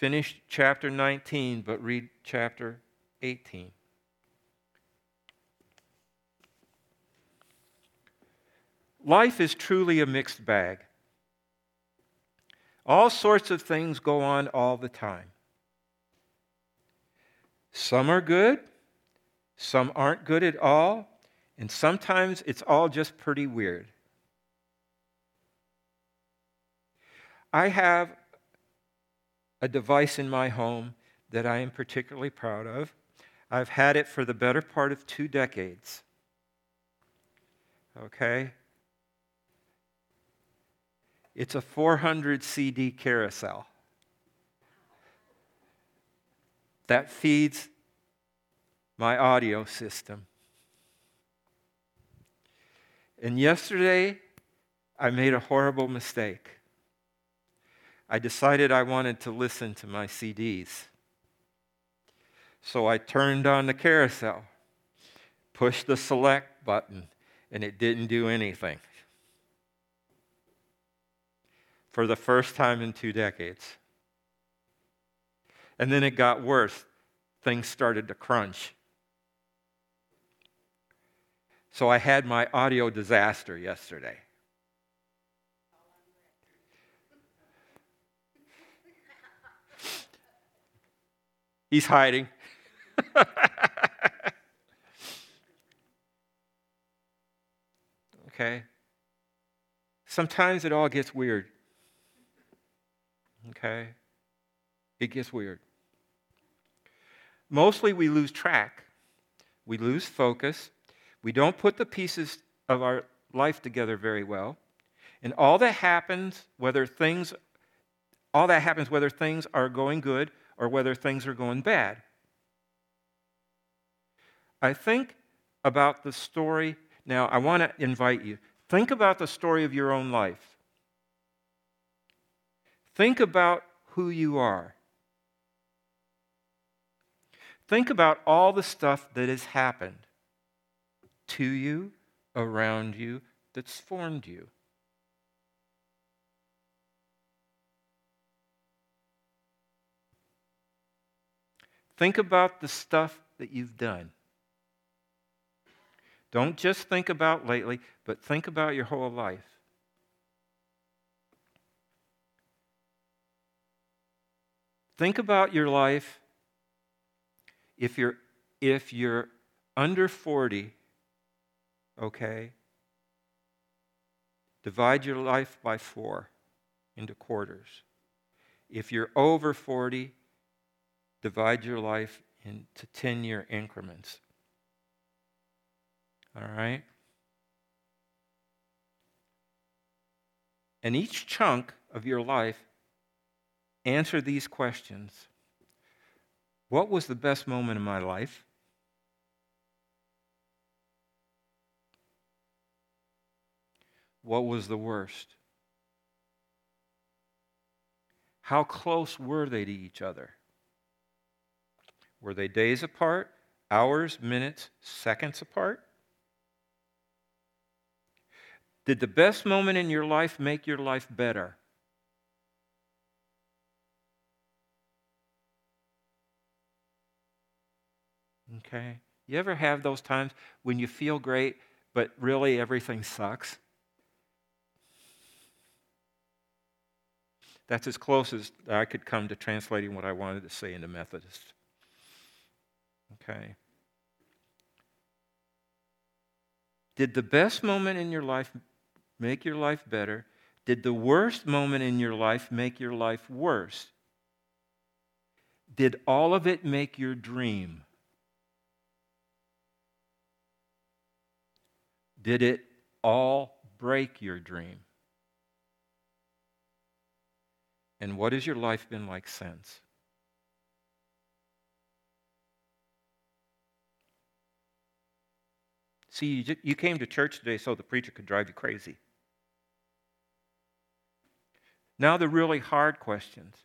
finish chapter 19, but read chapter 18. Life is truly a mixed bag. All sorts of things go on all the time. Some are good, some aren't good at all, and sometimes it's all just pretty weird. I have a device in my home that I am particularly proud of. I've had it for the better part of two decades. Okay? It's a 400 CD carousel that feeds my audio system. And yesterday, I made a horrible mistake. I decided I wanted to listen to my CDs. So I turned on the carousel, pushed the select button, and it didn't do anything. For the first time in two decades. And then it got worse. Things started to crunch. So I had my audio disaster yesterday. He's hiding. okay? Sometimes it all gets weird. Okay? It gets weird. Mostly we lose track, we lose focus, we don't put the pieces of our life together very well. And all that happens, whether things all that happens whether things are going good or whether things are going bad. I think about the story. Now, I want to invite you. Think about the story of your own life. Think about who you are. Think about all the stuff that has happened to you, around you, that's formed you. Think about the stuff that you've done. Don't just think about lately, but think about your whole life. Think about your life if you're if you're under 40 okay? Divide your life by four into quarters. If you're over 40, divide your life into 10 year increments. All right? And each chunk of your life, answer these questions What was the best moment in my life? What was the worst? How close were they to each other? Were they days apart, hours, minutes, seconds apart? Did the best moment in your life make your life better? Okay? You ever have those times when you feel great, but really everything sucks? That's as close as I could come to translating what I wanted to say into Methodist. Okay. Did the best moment in your life make your life better? Did the worst moment in your life make your life worse? Did all of it make your dream? Did it all break your dream? And what has your life been like since? See, you, ju- you came to church today so the preacher could drive you crazy. Now, the really hard questions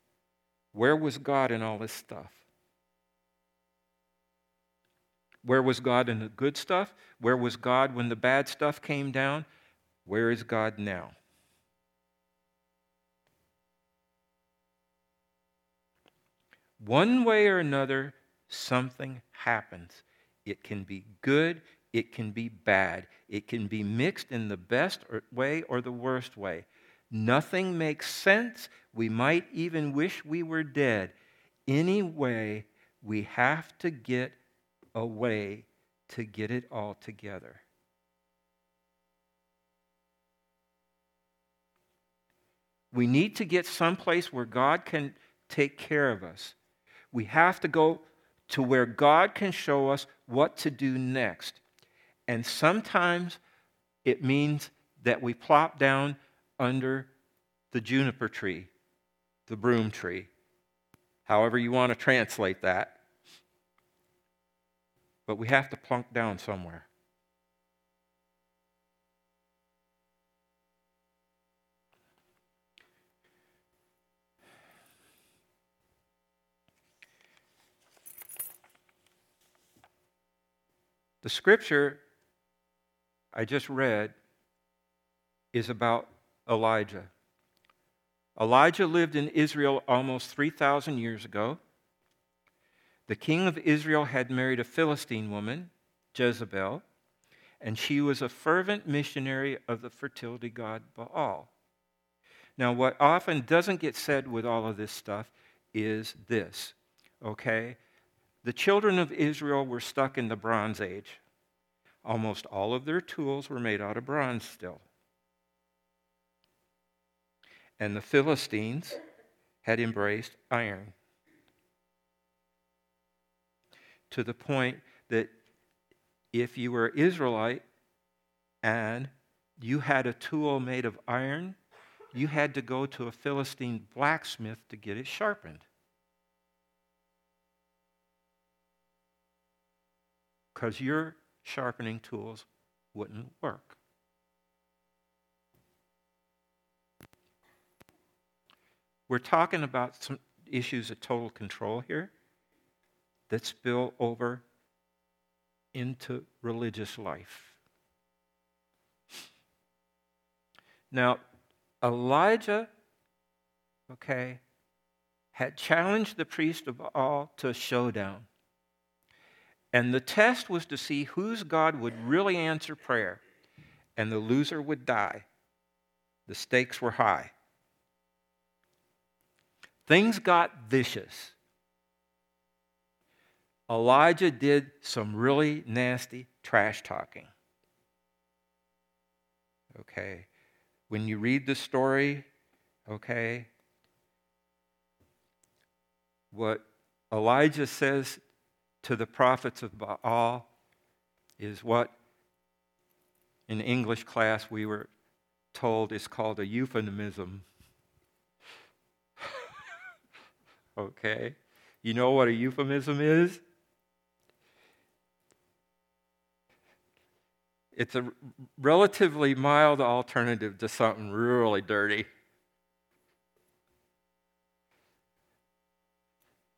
Where was God in all this stuff? Where was God in the good stuff? Where was God when the bad stuff came down? Where is God now? One way or another, something happens. It can be good, it can be bad, it can be mixed in the best way or the worst way. Nothing makes sense. We might even wish we were dead. Anyway, we have to get a way to get it all together. We need to get someplace where God can take care of us. We have to go to where God can show us what to do next. And sometimes it means that we plop down under the juniper tree, the broom tree, however you want to translate that. But we have to plunk down somewhere. The scripture I just read is about Elijah. Elijah lived in Israel almost 3,000 years ago. The king of Israel had married a Philistine woman, Jezebel, and she was a fervent missionary of the fertility god Baal. Now, what often doesn't get said with all of this stuff is this, okay? The children of Israel were stuck in the Bronze Age. Almost all of their tools were made out of bronze still. And the Philistines had embraced iron to the point that if you were Israelite and you had a tool made of iron, you had to go to a Philistine blacksmith to get it sharpened. Because your sharpening tools wouldn't work. We're talking about some issues of total control here that spill over into religious life. Now, Elijah, okay, had challenged the priest of Baal to a showdown. And the test was to see whose God would really answer prayer, and the loser would die. The stakes were high. Things got vicious. Elijah did some really nasty trash talking. Okay. When you read the story, okay, what Elijah says to the prophets of Baal is what in English class we were told is called a euphemism. okay? You know what a euphemism is? It's a relatively mild alternative to something really dirty.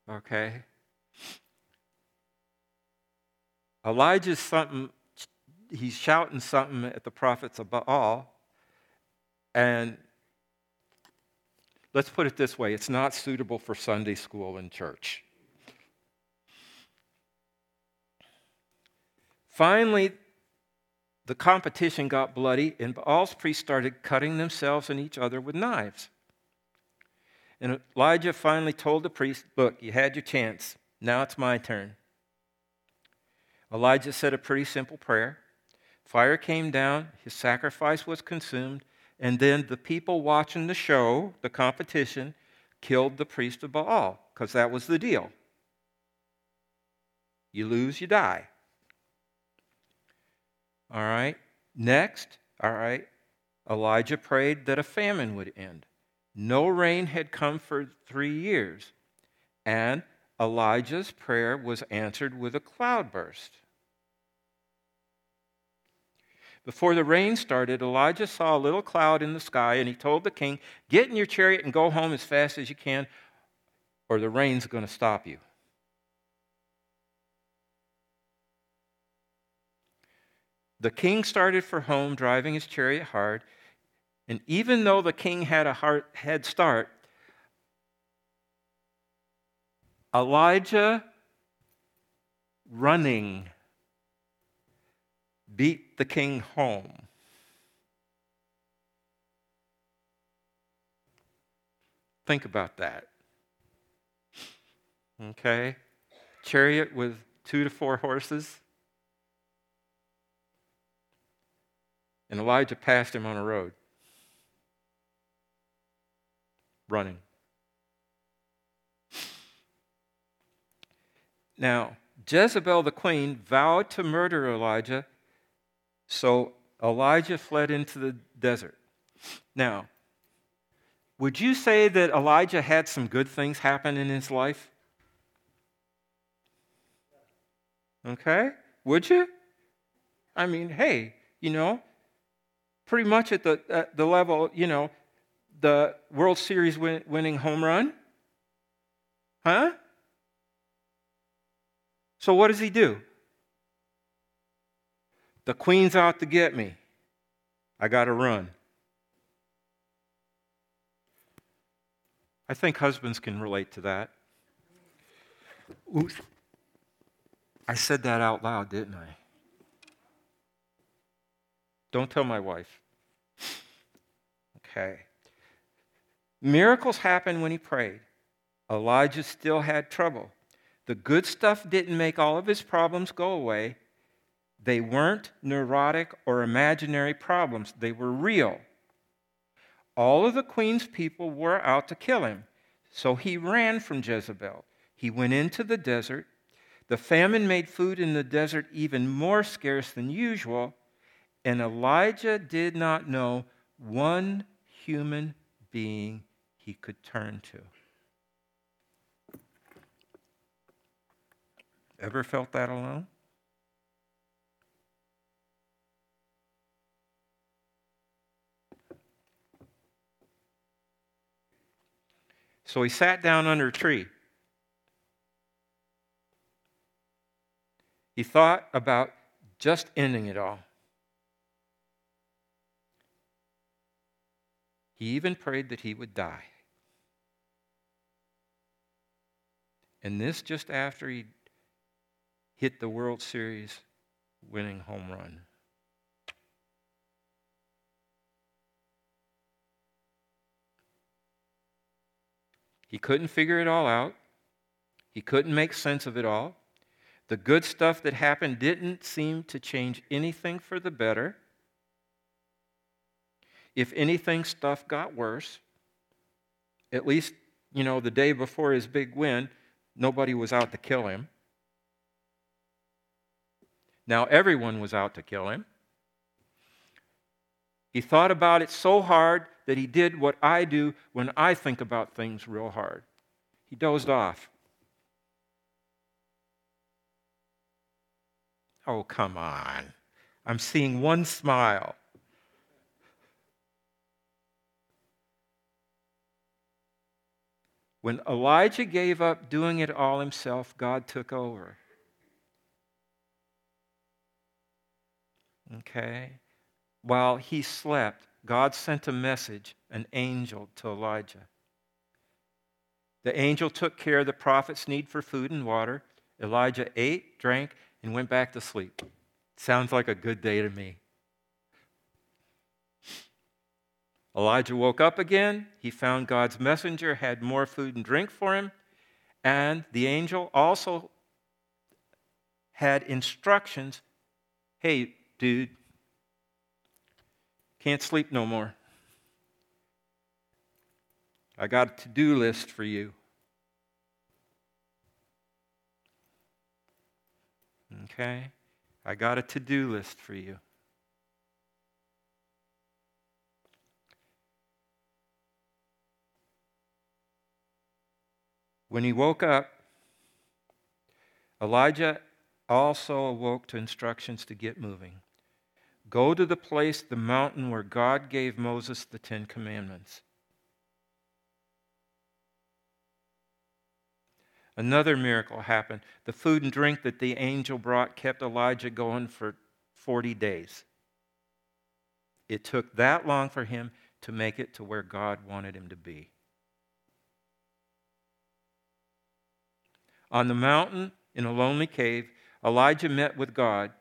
Okay? Elijah's something, he's shouting something at the prophets of Baal, and let's put it this way it's not suitable for Sunday school and church. Finally, the competition got bloody, and Baal's priests started cutting themselves and each other with knives. And Elijah finally told the priest, Look, you had your chance. Now it's my turn. Elijah said a pretty simple prayer. Fire came down, his sacrifice was consumed, and then the people watching the show, the competition, killed the priest of Baal, because that was the deal. You lose, you die. All right. Next, all right, Elijah prayed that a famine would end. No rain had come for three years, and Elijah's prayer was answered with a cloudburst. Before the rain started, Elijah saw a little cloud in the sky, and he told the king, Get in your chariot and go home as fast as you can, or the rain's going to stop you. The king started for home, driving his chariot hard. And even though the king had a hard head start, Elijah running beat the king home. Think about that. Okay? Chariot with two to four horses. And Elijah passed him on a road, running. Now, Jezebel the queen vowed to murder Elijah, so Elijah fled into the desert. Now, would you say that Elijah had some good things happen in his life? Okay? Would you? I mean, hey, you know, pretty much at the, at the level, you know, the World Series win, winning home run. Huh? So what does he do? The queen's out to get me. I got to run. I think husbands can relate to that. I said that out loud, didn't I? Don't tell my wife. Okay. Miracles happened when he prayed. Elijah still had trouble. The good stuff didn't make all of his problems go away. They weren't neurotic or imaginary problems, they were real. All of the queen's people were out to kill him, so he ran from Jezebel. He went into the desert. The famine made food in the desert even more scarce than usual, and Elijah did not know one human being he could turn to. Ever felt that alone? So he sat down under a tree. He thought about just ending it all. He even prayed that he would die. And this just after he hit the World Series winning home run. He couldn't figure it all out. He couldn't make sense of it all. The good stuff that happened didn't seem to change anything for the better. If anything, stuff got worse. At least, you know, the day before his big win, nobody was out to kill him. Now everyone was out to kill him. He thought about it so hard that he did what I do when I think about things real hard. He dozed off. Oh, come on. I'm seeing one smile. When Elijah gave up doing it all himself, God took over. Okay? While he slept, God sent a message, an angel, to Elijah. The angel took care of the prophet's need for food and water. Elijah ate, drank, and went back to sleep. Sounds like a good day to me. Elijah woke up again. He found God's messenger had more food and drink for him. And the angel also had instructions hey, dude, can't sleep no more. I got a to do list for you. Okay? I got a to do list for you. When he woke up, Elijah also awoke to instructions to get moving. Go to the place, the mountain where God gave Moses the Ten Commandments. Another miracle happened. The food and drink that the angel brought kept Elijah going for 40 days. It took that long for him to make it to where God wanted him to be. On the mountain in a lonely cave, Elijah met with God.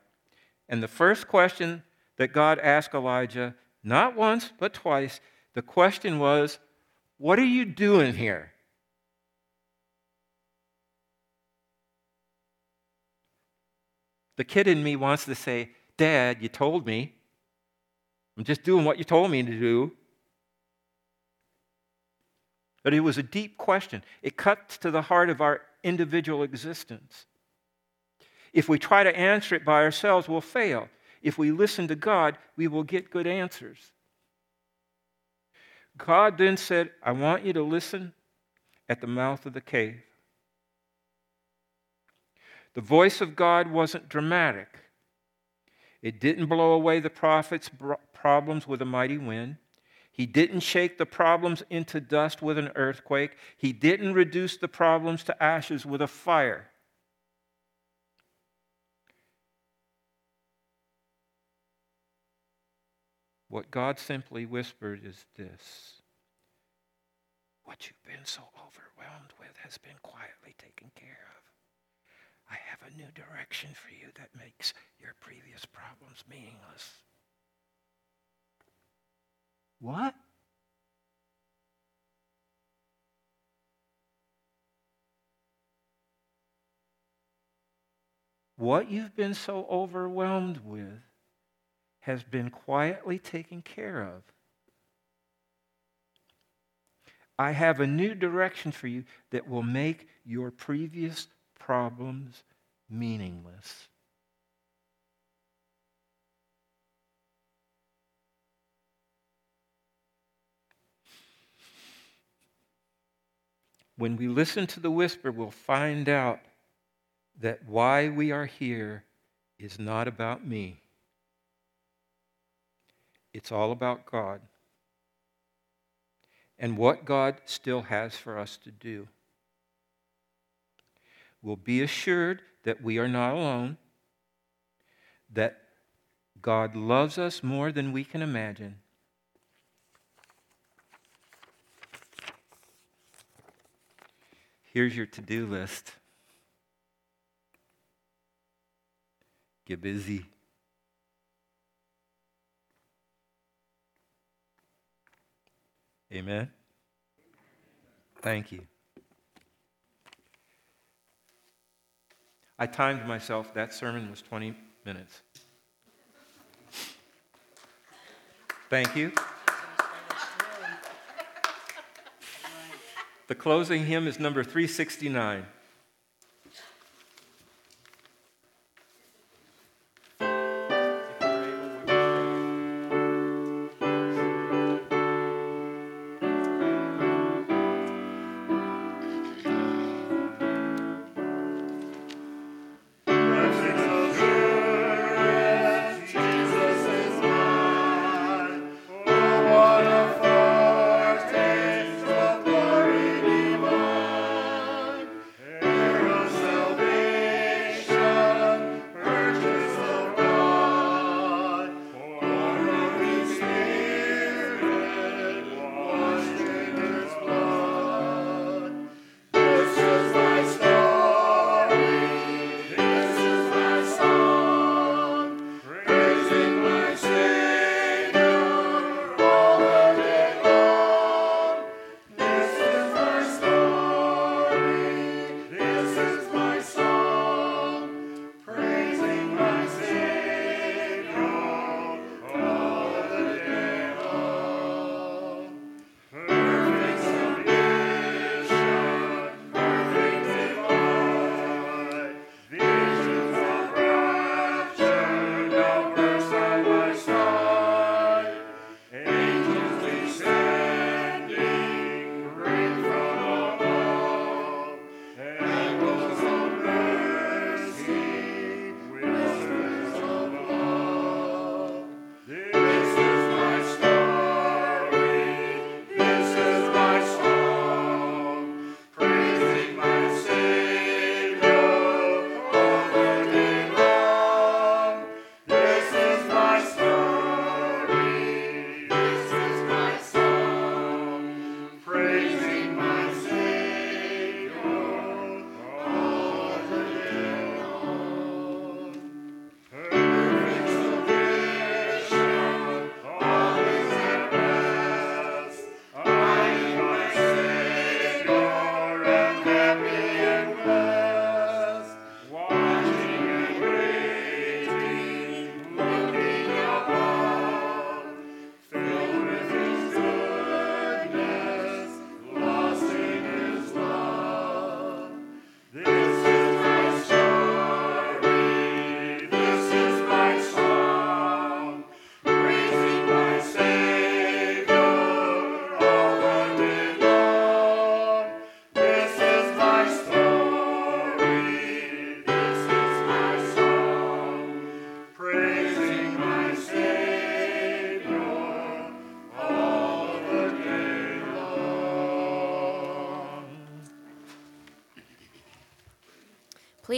And the first question that God asked Elijah, not once, but twice, the question was, What are you doing here? The kid in me wants to say, Dad, you told me. I'm just doing what you told me to do. But it was a deep question. It cuts to the heart of our individual existence. If we try to answer it by ourselves, we'll fail. If we listen to God, we will get good answers. God then said, I want you to listen at the mouth of the cave. The voice of God wasn't dramatic. It didn't blow away the prophet's problems with a mighty wind. He didn't shake the problems into dust with an earthquake. He didn't reduce the problems to ashes with a fire. What God simply whispered is this What you've been so overwhelmed with has been quietly taken care of. I have a new direction for you that makes your previous problems meaningless. What? What you've been so overwhelmed with has been quietly taken care of. I have a new direction for you that will make your previous problems meaningless. When we listen to the whisper, we'll find out that why we are here is not about me. It's all about God and what God still has for us to do. We'll be assured that we are not alone, that God loves us more than we can imagine. Here's your to do list. Get busy. Amen. Thank you. I timed myself. That sermon was 20 minutes. Thank you. The closing hymn is number 369.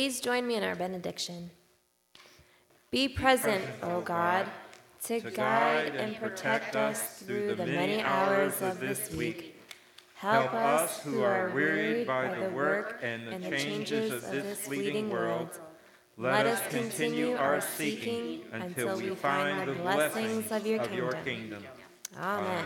Please join me in our benediction. Be present, O God, to guide and protect us through the many hours of this week. Help us who are wearied by the work and the changes of this fleeting world. Let us continue our seeking until we find the blessings of your kingdom. Amen.